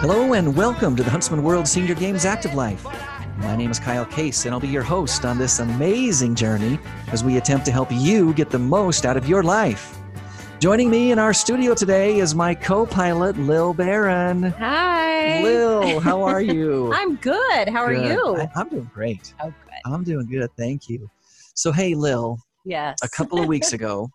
Hello and welcome to the Huntsman World Senior Games Active Life. My name is Kyle Case, and I'll be your host on this amazing journey as we attempt to help you get the most out of your life. Joining me in our studio today is my co pilot, Lil Barron. Hi. Lil, how are you? I'm good. How are Good. you? I, am doing great. oh, good. I'm doing good. Thank you. So, hey, Lil, Yes. a couple of weeks ago,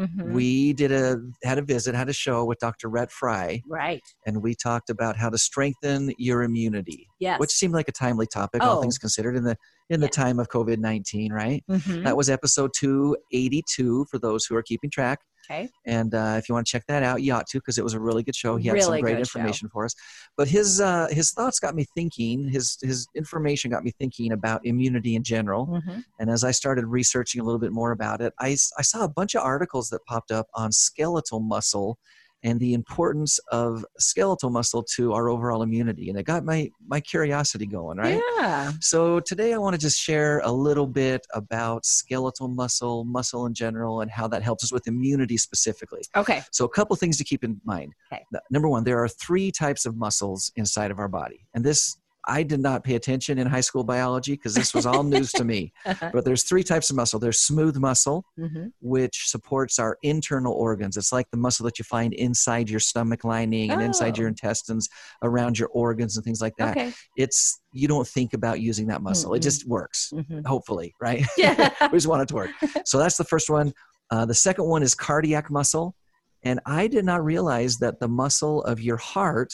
Mhm. we did a had a visit, had a show with Dr. Rhett Fry, Right. and we talked about how to strengthen your immunity. Yes. which seemed like a timely topic, all Oh. things considered, in the in the Yeah. time of COVID nineteen, right? Mhm. That was episode two eighty two for those who are keeping track. Okay. And uh, if you want to check that out, you ought to because it was a really good show. He had some great good show. information for us. But his uh, his thoughts got me thinking. His his information got me thinking about immunity in general. Mhm. And as I started researching a little bit more about it, I I saw a bunch of articles that popped up on skeletal muscle and the importance of skeletal muscle to our overall immunity. And it got my, my curiosity going, right? Yeah. So today I want to just share a little bit about skeletal muscle, muscle in general, and how that helps us with immunity specifically. Okay. So, a couple things to keep in mind. Okay. Number one, there are three types of muscles inside of our body. And this, I did not pay attention in high school biology because this was all news to me. But there's three types of muscle there's smooth muscle, Mhm. which supports our internal organs. It's like the muscle that you find inside your stomach lining and inside your Oh. intestines, around your organs and things like that. Okay. It's, you don't think about using that muscle, it Mm-mm. just works, Mhm. hopefully, right? Yeah. we just want it to work. So that's the first one. Uh, the second one is cardiac muscle. And I did not realize that the muscle of your heart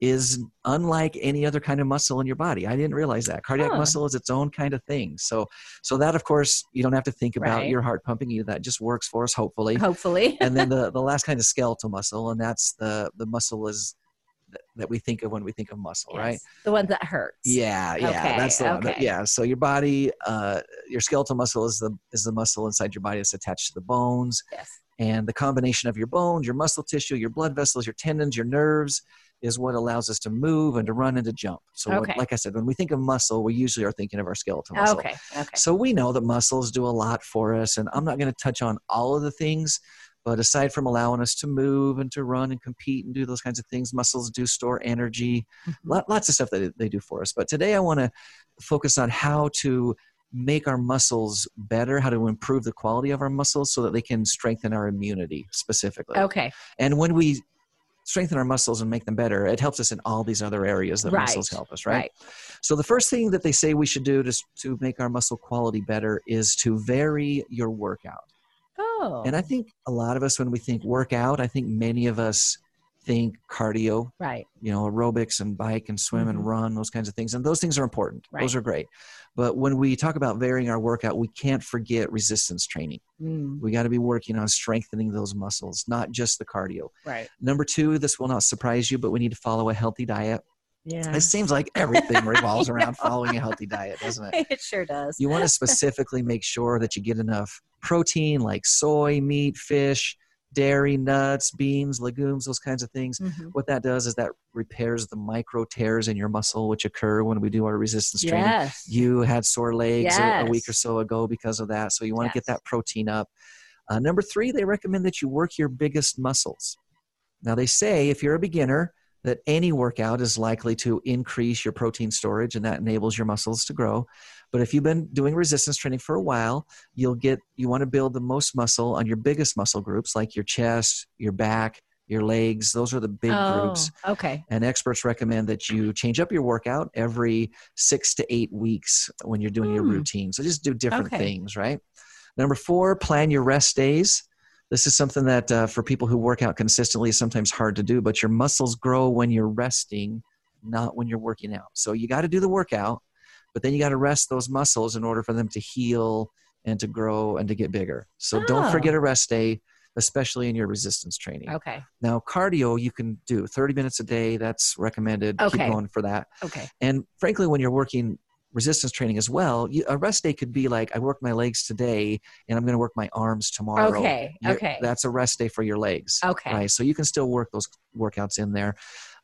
is unlike any other kind of muscle in your body. I didn't realize that. Cardiac Huh. muscle is its own kind of thing. So so that of course you don't have to think about Right. your heart pumping you. That just works for us, hopefully. Hopefully. and then the, the last kind of skeletal muscle, and that's the the muscle is that, that we think of when we think of muscle, right? The one that hurts. Yeah, yeah, Okay, that's the one. okay. Yeah, so your body, uh, your skeletal muscle is the is the muscle inside your body that's attached to the bones, Yes. and the combination of your bones, your muscle tissue, your blood vessels, your tendons, your nerves is what allows us to move and to run and to jump. So, when- Okay. like I said, when we think of muscle, we usually are thinking of our skeletal muscle. Okay. Okay. So we know that muscles do a lot for us, and I'm not going to touch on all of the things, but aside from allowing us to move and to run and compete and do those kinds of things, muscles do store energy, Mhm. lots of stuff that they do for us. But today I want to focus on how to make our muscles better, how to improve the quality of our muscles so that they can strengthen our immunity specifically. Okay. And when we strengthen our muscles and make them better, it helps us in all these other areas that Right. muscles help us, right? Right. So the first thing that they say we should do to, to make our muscle quality better is to vary your workout. Oh. And I think a lot of us, when we think workout, I think many of us think cardio, right. you know, aerobics and bike and swim Mhm. and run, those kinds of things. And those things are important. Those are great. But when we talk about varying our workout, we can't forget resistance training. Mm, We got to be working on strengthening those muscles, not just the cardio. right. Number two, this will not surprise you, but we need to follow a healthy diet. Yeah. It seems like everything revolves around following a healthy diet, doesn't it? it sure does. You want to specifically make sure that you get enough protein like soy, meat, fish, dairy, nuts, beans, legumes, those kinds of things. Mhm. What that does is that repairs the micro tears in your muscle, which occur when we do our resistance training. You had sore legs a, a week or so ago because of that. So you want to get that protein up. Uh, number three, they recommend that you work your biggest muscles. Now, they say if you're a beginner, that any workout is likely to increase your protein storage and that enables your muscles to grow. But if you've been doing resistance training for a while, you'll get, you want to build the most muscle on your biggest muscle groups like your chest, your back, your legs. Those are the big groups. Oh, okay. And experts recommend that you change up your workout every six to eight weeks when you're doing your Hmm. routine. So just do different Okay. things, right? Number four, plan your rest days. This is something that uh, for people who work out consistently is sometimes hard to do, but your muscles grow when you're resting, not when you're working out. So you got to do the workout, but then you got to rest those muscles in order for them to heal and to grow and to get bigger. So don't Oh. forget a rest day, especially in your resistance training. Okay. Now, cardio you can do 30 minutes a day. That's recommended. Okay. Keep going for that. Okay. And frankly, when you're working resistance training as well, you, a rest day could be like, I work my legs today and I'm going to work my arms tomorrow. Okay. You're- Okay. That's a rest day for your legs. Okay. Right. So you can still work those workouts in there.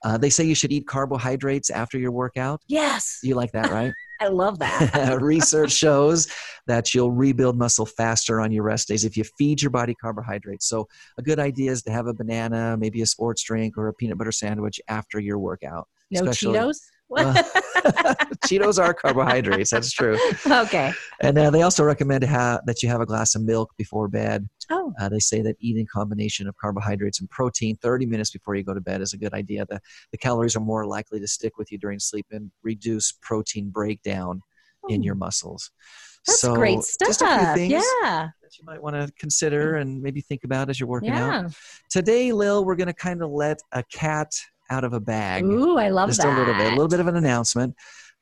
Uh, they say you should eat carbohydrates after your workout. Yes. You like that, right? I love that. Research shows that you'll rebuild muscle faster on your rest days if you feed your body carbohydrates. So, a good idea is to have a banana, maybe a sports drink, or a peanut butter sandwich after your workout. No especially- Cheetos? Uh, Cheetos are carbohydrates. That's true. okay. And uh, they also recommend have, that you have a glass of milk before bed. Oh, Uh, they say that eating a combination of carbohydrates and protein 30 minutes before you go to bed is a good idea. The, the calories are more likely to stick with you during sleep and reduce protein breakdown in your muscles. that's so great stuff. Just a few things Yeah. that you might want to consider and maybe think about as you're working out. Yeah. Today, Lil, we're going to kind of let a cat out of a bag Ooh, I love just that. a little bit, a little bit of an announcement.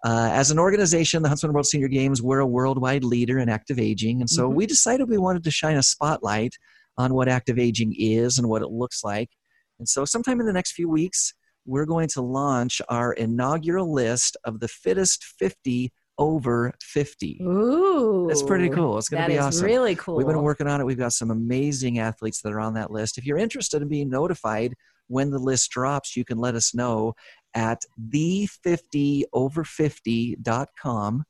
Uh, as an organization, the Huntsman World Senior Games, we're a worldwide leader in active aging, and so Mhm. we decided we wanted to shine a spotlight on what active aging is and what it looks like. And so, sometime in the next few weeks, we're going to launch our inaugural list of the fittest 50 over 50. Ooh. That's pretty cool. It's going to be awesome. really cool. We've been working on it. We've got some amazing athletes that are on that list. If you're interested in being notified when the list drops, you can let us know at the50over50.com.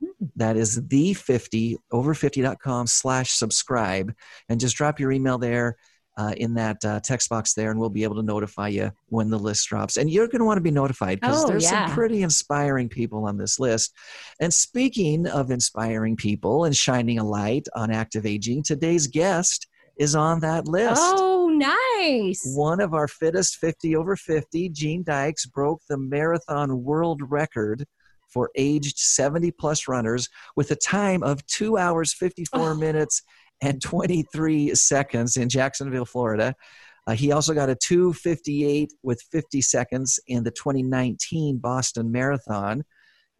Hmm. That is the50over50.com slash subscribe. And just drop your email there uh, in that uh, text box there, and we'll be able to notify you when the list drops. And you're going to want to be notified because Oh, there's yeah. some pretty inspiring people on this list. And speaking of inspiring people and shining a light on active aging, today's guest is on that list. Oh, nice. One of our fittest 50 over 50, Gene Dykes, broke the marathon world record for aged 70 plus runners with a time of two hours, 54 Oh. minutes, and 23 seconds in Jacksonville, Florida. Uh, he also got a 258 with 50 seconds in the 2019 Boston Marathon.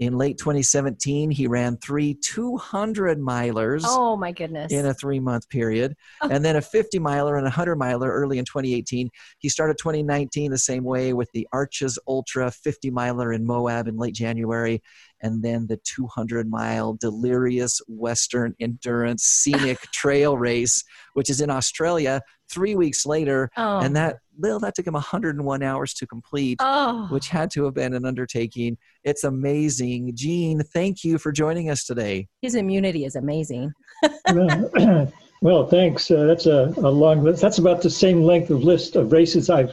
In late 2017, he ran three 200 milers Oh, my goodness. in a three month period. Oh. And then a 50 miler and a 100 miler early in 2018. He started 2019 the same way with the Arches Ultra 50 miler in Moab in late January. And then the 200 mile Delirious Western Endurance Scenic Trail Race, which is in Australia three weeks later. oh. And that, Lil, that took him 101 hours to complete. oh. Which had to have been an undertaking. It's amazing. Gene, thank you for joining us today. his immunity is amazing. well, well, thanks. Uh, that's a, a long list. That's about the same length of list of races I've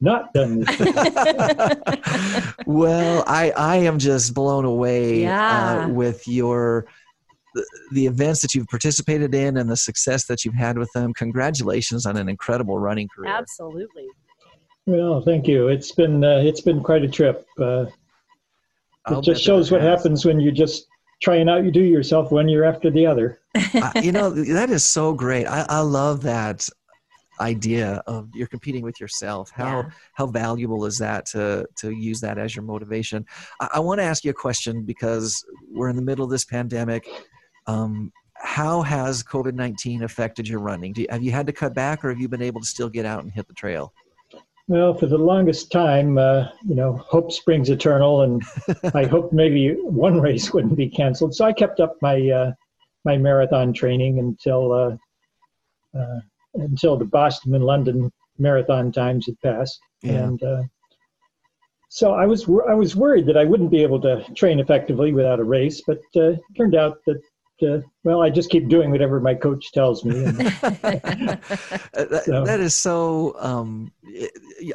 not done. This well, I I am just blown away Yeah. uh, with your the, the events that you've participated in and the success that you've had with them. Congratulations on an incredible running career. Absolutely. well, thank you. It's been uh, it's been quite a trip. Uh, I'll it just shows what has. happens when you just trying out. You do yourself one year after the other. I- you know that is so great. I, I love that idea of you're competing with yourself. How Yeah. how valuable is that to to use that as your motivation? I, I want to ask you a question because we're in the middle of this pandemic. Um, how has COVID nineteen affected your running? Do you, have you had to cut back, or have you been able to still get out and hit the trail? Well, for the longest time, uh, you know, hope springs eternal, and I hoped maybe one race wouldn't be canceled. So I kept up my uh, my marathon training until uh, uh, until the Boston and London marathon times had passed, Yeah. and uh, so I was wor- I was worried that I wouldn't be able to train effectively without a race, but uh, turned out that. Uh, well, I just keep doing whatever my coach tells me. And, Uh, that, So- that is so. Um,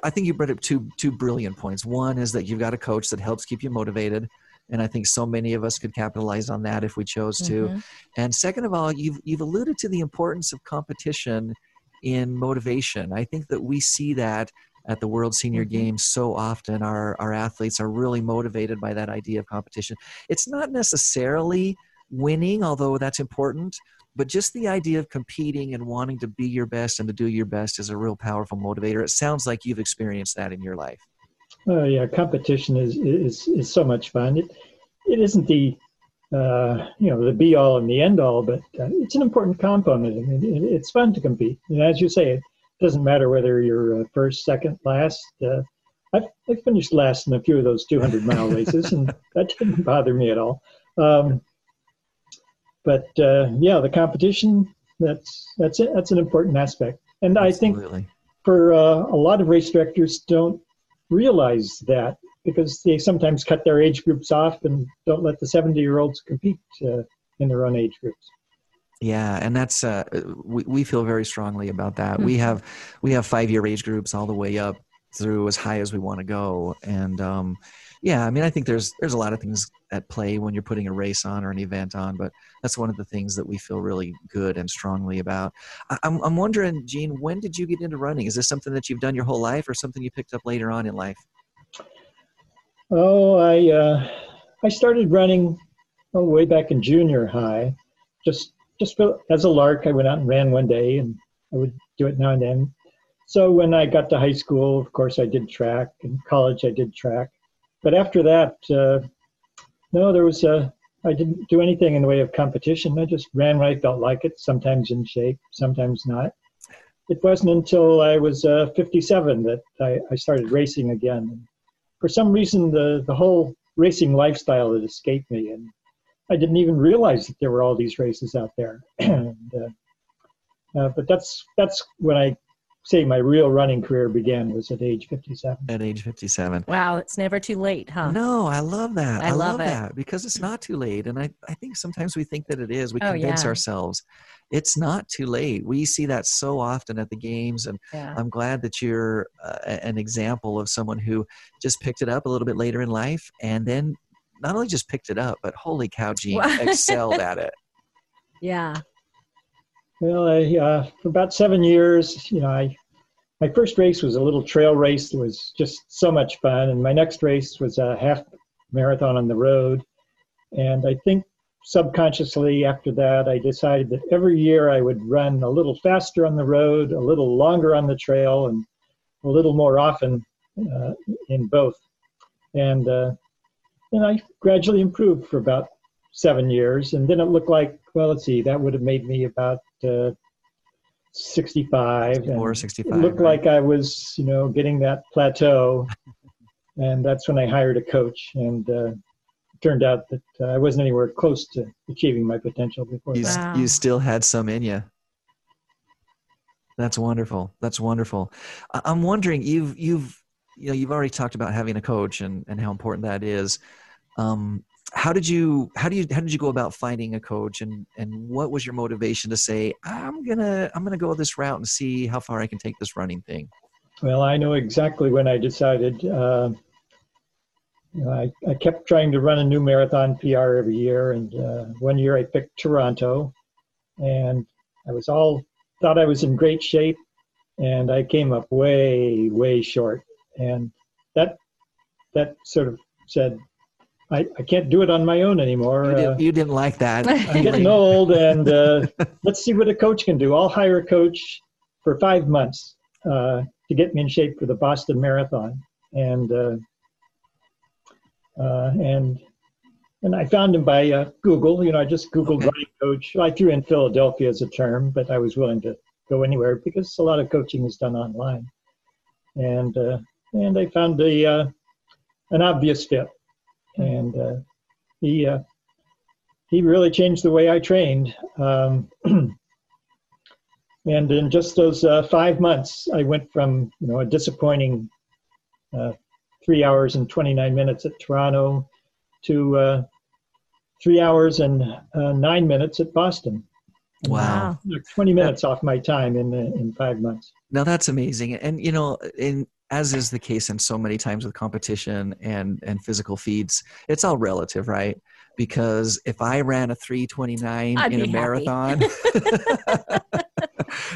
I think you brought up two two brilliant points. One is that you've got a coach that helps keep you motivated, and I think so many of us could capitalize on that if we chose to. Mhm. And second of all, you've you've alluded to the importance of competition in motivation. I think that we see that at the World Senior Mhm. Games so often. Our our athletes are really motivated by that idea of competition. It's not necessarily winning, although that's important, but just the idea of competing and wanting to be your best and to do your best is a real powerful motivator. It sounds like you've experienced that in your life. Oh yeah, competition is is is so much fun. It it isn't the uh, you know the be all and the end all, but uh, it's an important component. I mean, it, it's fun to compete. And as you say, it doesn't matter whether you're uh, first, second, last. Uh, I've, I finished last in a few of those 200 mile races, and that didn't bother me at all. Um, but uh, yeah, the competition that's that's it. That's an important aspect, and I think for uh, a lot of race directors don't realize that because they sometimes cut their age groups off and don't let the 70 year olds compete uh, in their own age groups. Yeah, and that's uh, we we feel very strongly about that. We have we have five year age groups all the way up through as high as we want to go, and um, yeah, I mean I think there's there's a lot of things at play when you're putting a race on or an event on, but that's one of the things that we feel really good and strongly about. I, I'm I'm wondering, Gene, when did you get into running? Is this something that you've done your whole life, or something you picked up later on in life? Oh, I uh, I started running oh, way back in junior high, just just as a lark. I went out and ran one day, and I would do it now and then. So when I got to high school, of course, I did track. In college, I did track. But after that, uh, no, there was a. I didn't do anything in the way of competition. I just ran when I felt like it. Sometimes in shape, sometimes not. It wasn't until I was uh, 57 that I, I started racing again. For some reason, the the whole racing lifestyle had escaped me, and I didn't even realize that there were all these races out there. and, uh, uh, but that's that's when I say my real running career began was at age 57. At age 57. Wow, it's never too late, huh? No, I love that. I I, love love, it. that because it's not too late. And I, I think sometimes we think that it is. We Oh, convince yeah. ourselves it's not too late. We see that so often at the games. And Yeah. I'm glad that you're uh, an example of someone who just picked it up a little bit later in life and then not only just picked it up, but holy cow, Gene excelled at it. Yeah. Well, I, uh, for about seven years, you know, I my first race was a little trail race It was just so much fun, and my next race was a half marathon on the road. And I think subconsciously after that, I decided that every year I would run a little faster on the road, a little longer on the trail, and a little more often uh, in both. And uh, and I gradually improved for about seven years, and then it looked like, well, let's see, that would have made me about uh, 65. Or and 65. It looked right? like I was, you know, getting that plateau, and that's when I hired a coach, and uh, it turned out that uh, I wasn't anywhere close to achieving my potential before you, Wow. you still had some in you. That's wonderful. That's wonderful. I- I'm wondering, you've you've you know you've already talked about having a coach and and how important that is. Um, how did you how do you how did you go about finding a coach and and what was your motivation to say I'm gonna I'm gonna go this route and see how far I can take this running thing? Well, I know exactly when I decided. Uh, you know, I, I kept trying to run a new marathon PR every year, and uh, one year I picked Toronto, and I was all thought I was in great shape, and I came up way, way short, and that that sort of said, I, I can't do it on my own anymore. You, Uh, didn't, you didn't like that. I'm getting old, and uh, let's see what a coach can do. I'll hire a coach for five months uh, to get me in shape for the Boston Marathon, and uh, uh, and and I found him by uh, Google. You know, I just Googled Okay. running coach. I threw in Philadelphia as a term, but I was willing to go anywhere because a lot of coaching is done online, and uh, and I found a uh, an obvious fit, and uh, he. Uh, he really changed the way I trained. Um, and in just those uh, five months, I went from you know a disappointing uh, three hours and 29 minutes at Toronto to uh, three hours and uh, nine minutes at Boston. Wow. 20 minutes off my time in in five months. Now that's amazing, and you know, in as is the case in so many times with competition and and physical feeds, it's all relative, right? Because if I ran a 329 I'd in a marathon,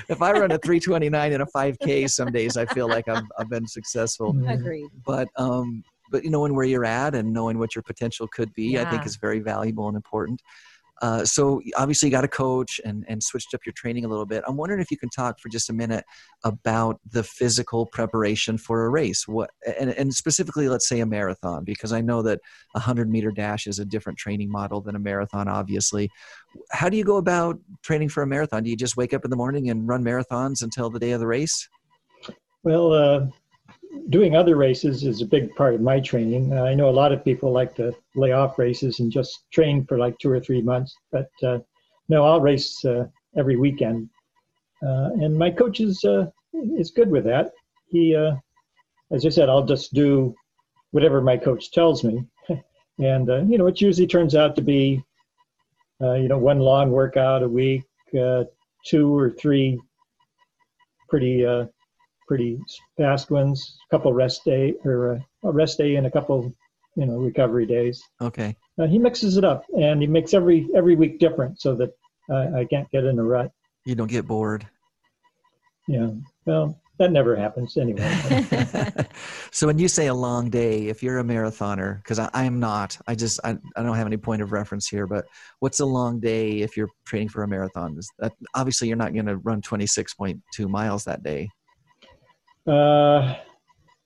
if I run a 329 in a 5K, some days I feel like I've I've been successful. Agreed. But um, but you knowing where you're at and knowing what your potential could be, I think is very valuable and important. Uh, so obviously you got a coach and, and switched up your training a little bit. I'm wondering if you can talk for just a minute about the physical preparation for a race. What and, and specifically, let's say a marathon, because I know that a hundred meter dash is a different training model than a marathon. Obviously, how do you go about training for a marathon? Do you just wake up in the morning and run marathons until the day of the race? Well, uh, doing other races is a big part of my training. Uh, I know a lot of people like to lay off races and just train for like two or three months, but uh, no, I'll race uh, every weekend. Uh, and my coach is uh, is good with that. He, uh, as I said, I'll just do whatever my coach tells me. and, you know, it usually turns out to be, you know, one long workout a week, two or three pretty, uh, pretty fast ones, a couple rest day or a rest day and a couple, you know, recovery days. Okay. Uh, he mixes it up and he makes every every week different so that uh, I can't get in a rut. You don't get bored. Yeah. Well, that never happens anyway. so when you say a long day, if you're a marathoner, because I, I, am not, I just I, I don't have any point of reference here. But what's a long day if you're training for a marathon? Is that, obviously, you're not going to run 26.2 miles that day. Uh,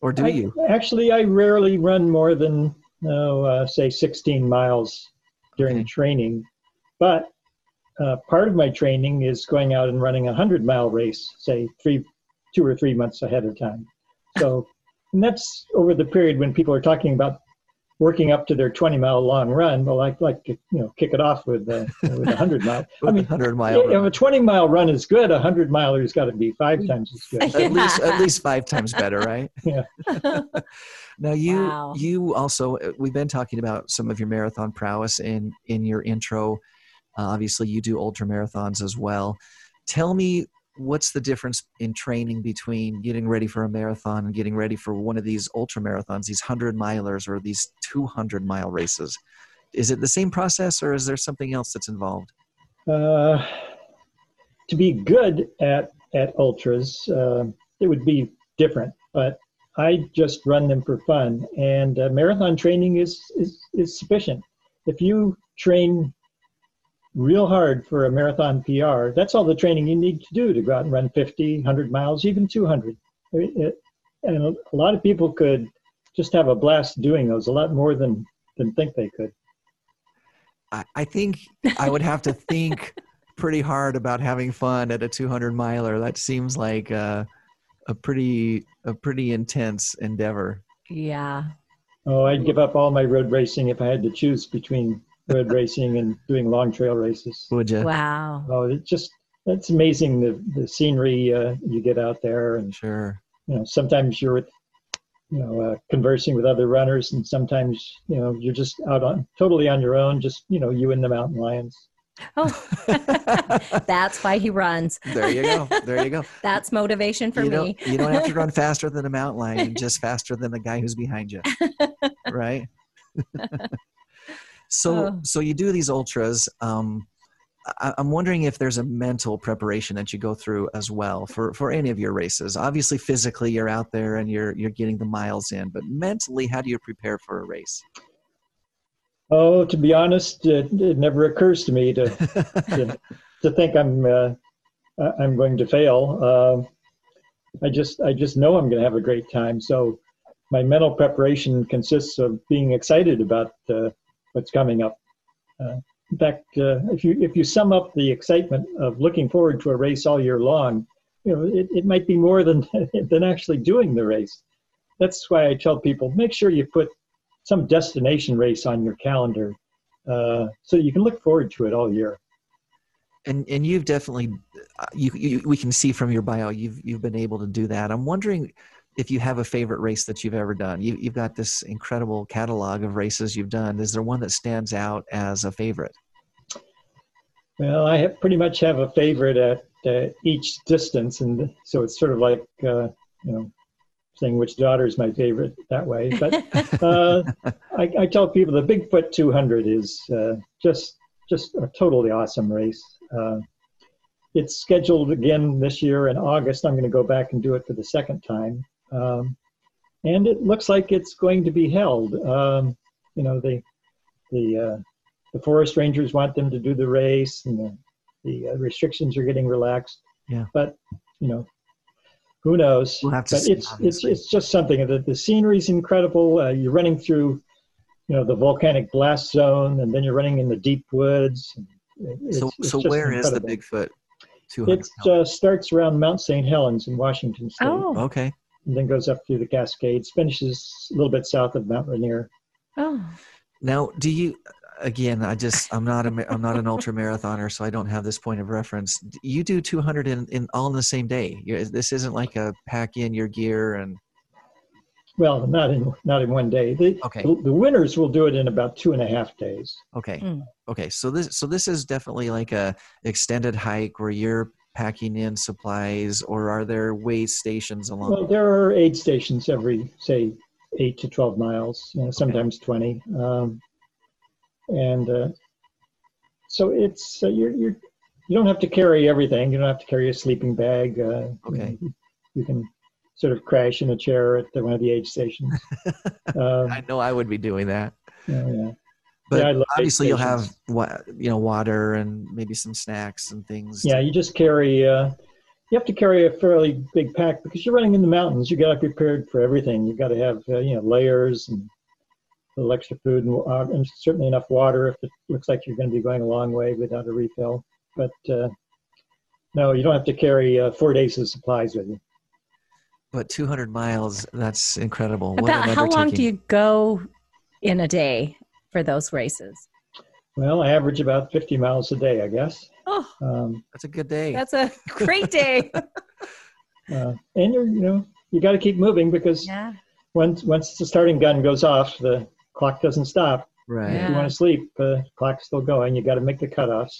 or do I, you? Actually, I rarely run more than oh, uh, say 16 miles during Okay. training, but uh, part of my training is going out and running a hundred mile race, say three, two or three months ahead of time. So, and that's over the period when people are talking about working up to their 20 mile long run. Well, I'd like to, you know, kick it off with, uh, with a hundred mile. I mean, 100 mile. if run. a 20 mile run is good, a hundred miler's got to be five times as good. at least at least five times better, right? Yeah. now you Wow. you also uh, we've been talking about some of your marathon prowess in in your intro. Uh, obviously, you do ultra marathons as well. Tell me what's the difference in training between getting ready for a marathon and getting ready for one of these ultra marathons, these hundred milers or these two hundred mile races. Is it the same process, or is there something else that's involved? Uh, to be good at at ultras, uh, it would be different. But I just run them for fun, and uh, marathon training is, is is sufficient. If you train real hard for a marathon PR, that's all the training you need to do to go out and run 50, 100 miles, even 200. It- and a a lot of people could just have a blast doing those, a lot more than than think they could. I, I think I would have to think pretty hard about having fun at a 200 miler. That seems like uh, a pretty a pretty intense endeavor. yeah. Oh, I'd give up all my road racing if I had to choose between road racing and doing long trail races. Would you? Wow. Oh, it's just it's amazing the the scenery uh, you get out there, and Sure. you know sometimes you're with you know uh, conversing with other runners, and sometimes you know you're just out on totally on your own, just you know you and the mountain lions. Oh, that's why he runs. there you go. There you go. That's motivation for you me. you don't have to run faster than a mountain lion, just faster than the guy who's behind you. Right? So Oh. so you do these ultras. Um, I, I'm wondering if there's a mental preparation that you go through as well for for any of your races. Obviously, physically you're out there and you're you're getting the miles in, but mentally, how do you prepare for a race? Oh, to be honest, it, it never occurs to me to to, to think I'm uh, I- I'm going to fail. Um I just I just know I'm going to have a great time. So my mental preparation consists of being excited about uh, what's coming up. Uh, in fact, uh, if you if you sum up the excitement of looking forward to a race all year long, you know it, it might be more than than actually doing the race. That's why I tell people make sure you put some destination race on your calendar uh, so you can look forward to it all year. and and you've definitely uh, you, you we can see from your bio you've you've been able to do that i'm wondering if you have a favorite race that you've ever done you, you've got this incredible catalog of races you've done is there one that stands out as a favorite Well, I have pretty much have a favorite at uh, each distance, and so it's sort of like uh, you know saying which daughter is my favorite that way. But uh, I, I tell people the Bigfoot 200 is uh, just just a totally awesome race. Uh, it's scheduled again this year in August. I'm going to go back and do it for the second time, um, and it looks like it's going to be held. Um, you know, the the uh, the forest rangers want them to do the race, and the the uh, restrictions are getting relaxed. Yeah. But you know, who knows? We'll have to but see, it's it's obviously. it's just something. The the scenery's incredible. Uh, you're running through, you know, the volcanic blast zone, and then you're running in the deep woods. It's- so it's so just where is the bigfoot It uh, starts around Mount St. Helens in Washington State, Oh, okay and then goes up through the Cascades, finishes a little bit south of Mount Rainier. oh, now do you again i just i'm not a ma- i'm not an ultra marathoner so i don't have this point of reference you do 200 in, in all in the same day you this isn't like a pack in your gear and well, not in not in one day. The, Okay. the, the winners will do it in about two and a half days. Okay. Mm. Okay. So this so this is definitely like a extended hike where you're packing in supplies, or are there way stations along? Well, there are aid stations every, say, eight to 12 miles, you know, sometimes 20. Um, and uh, so it's, uh, you're, you're, you don't have to carry everything. You don't have to carry a sleeping bag. Uh, you Okay. know, You, can sort of crash in a chair at the, one of the aid stations. um, I know I would be doing that. yeah, yeah. But Yeah, I love aid obviously you'll have what you know water and maybe some snacks and things. Yeah, you just carry. Uh, you have to carry a fairly big pack because you're running in the mountains. You got to be prepared for everything. You've got to have uh, you know layers and a little extra food and, uh, and certainly enough water if it looks like you're going to be going a long way without a refill. But uh, no, you don't have to carry uh, four days of supplies with you. But 200 miles, that's incredible. About an how long do you go in a day for those races? Well, I average about 50 miles a day, I guess. Oh, Um, That's a good day. that's a great day. uh, and you're, you know, you got to keep moving because yeah. once once the starting gun goes off, the clock doesn't stop. right. If you want to sleep, uh, clock's still going. You got to make the cutoffs.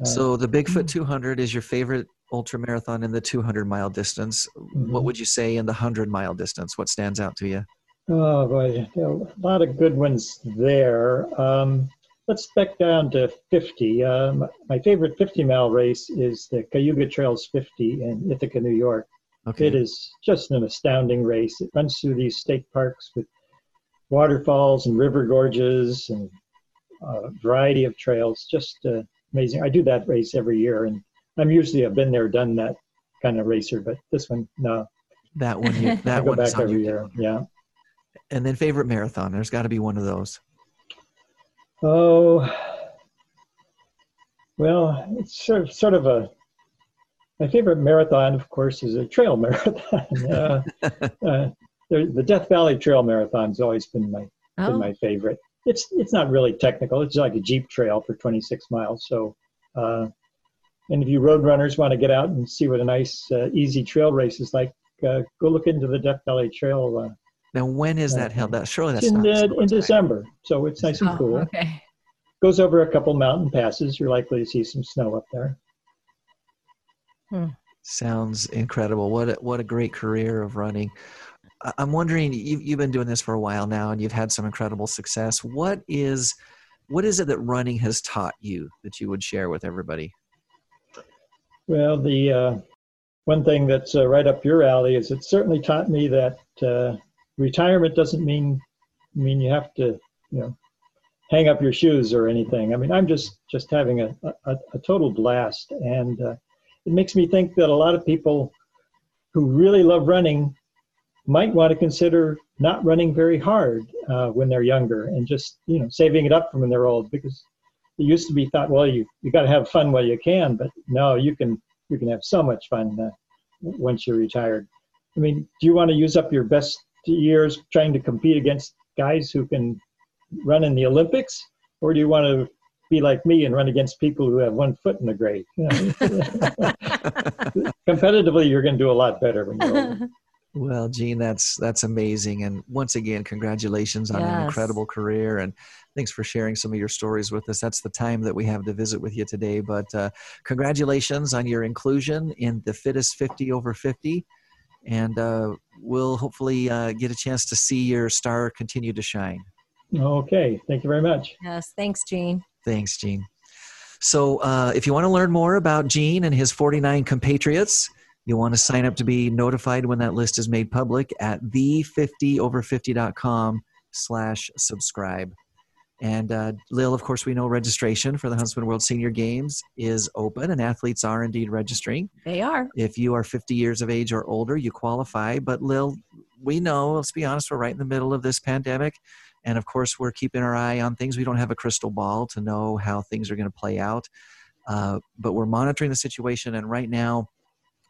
Uh, So the Bigfoot 200 is your favorite ultra marathon in the 200 mile distance. What Mhm. would you say in the 100 mile distance? What stands out to you? Oh boy, there are a lot of good ones there. Um, let's back down to 50. Um, my favorite 50 mile race is the Cayuga Trails 50 in Ithaca, New York. Okay. It is just an astounding race. It runs through these state parks with waterfalls and river gorges and a variety of trails. Just uh, amazing. I do that race every year, and I'm usually a been there, done that kind of racer. But this one, no, That one, you, I that go one back every year. Yeah. And then favorite marathon. There's got to be one of those. Oh, well, it's sort of, sort of a. My favorite marathon, of course, is a trail marathon. uh, uh, the, the Death Valley Trail Marathon's always been my been Oh, my favorite. It's it's not really technical. It's like a jeep trail for 26 miles. So, uh, and if you road runners want to get out and see what a nice uh, easy trail race is like, uh, go look into the Death Valley Trail. Now, when is that held? That surely that's in, not uh, in. December, so it's nice and oh, cool okay. goes over a couple mountain passes. You're likely to see some snow up there. Sounds incredible. What a, what a great career of running. I- I'm wondering, you've, you've been doing this for a while now and you've had some incredible success. What is, what is it that running has taught you that you would share with everybody? Well, the uh, one thing that's uh, right up your alley is it certainly taught me that uh, retirement doesn't mean mean you have to, you know, hang up your shoes or anything. I mean, I'm just just having a a, a total blast, and uh, it makes me think that a lot of people who really love running might want to consider not running very hard uh, when they're younger and just you know saving it up from when they're old because it used to be thought well you you got to have fun while you can but no you can you can have so much fun uh, once you're retired i mean do you want to use up your best years trying to compete against guys who can run in the olympics? Or do you want to be like me and run against people who have one foot in the grave you know? competitively you're going to do a lot better when you're older. Well, Gene, that's that's amazing, and once again, congratulations on an incredible career, and thanks for sharing some of your stories with us. That's the time that we have to visit with you today, but uh, congratulations on your inclusion in the fittest 50 over 50, and uh, we'll hopefully uh, get a chance to see your star continue to shine. okay thank you very much yes. Thanks, Gene. Thanks, Gene. So, uh, if you want to learn more about Gene and his 49 compatriots, you'll want to sign up to be notified when that list is made public at the50over50.com slash subscribe. And uh, Lil, of course, we know registration for the Huntsman World Senior Games is open, and athletes are indeed registering. They are. If you are 50 years of age or older, you qualify. But Lil, we know, let's be honest, we're right in the middle of this pandemic. And of course, we're keeping our eye on things. We don't have a crystal ball to know how things are going to play out. Uh, but we're monitoring the situation. And right now,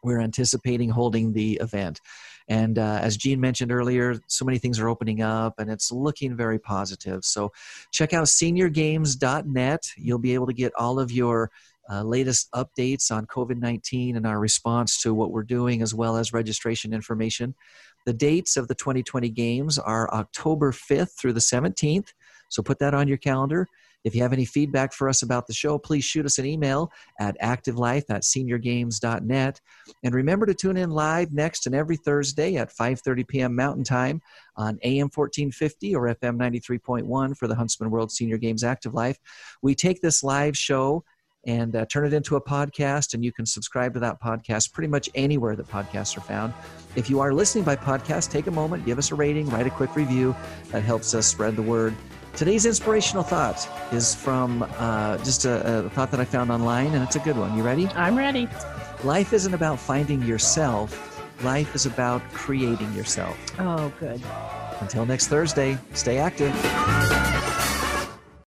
we're anticipating holding the event. And uh, as Gene mentioned earlier, so many things are opening up and it's looking very positive. So check out seniorgames.net. You'll be able to get all of your uh, latest updates on COVID 19 and our response to what we're doing, as well as registration information. The dates of the 2020 games are October 5th through the 17th. So put that on your calendar. If you have any feedback for us about the show, please shoot us an email at activelife at seniorgames.net. And remember to tune in live next and every Thursday at 5.30 p.m. Mountain Time on AM 1450 or FM 93.1 for the Huntsman World Senior Games Active Life. We take this live show and uh, turn it into a podcast, and you can subscribe to that podcast pretty much anywhere that podcasts are found. If you are listening by podcast, take a moment, give us a rating, write a quick review. That helps us spread the word. Today's inspirational thought is from uh, just a, a thought that I found online, and it's a good one. You ready? I'm ready. Life isn't about finding yourself, life is about creating yourself. Oh, good. Until next Thursday, stay active.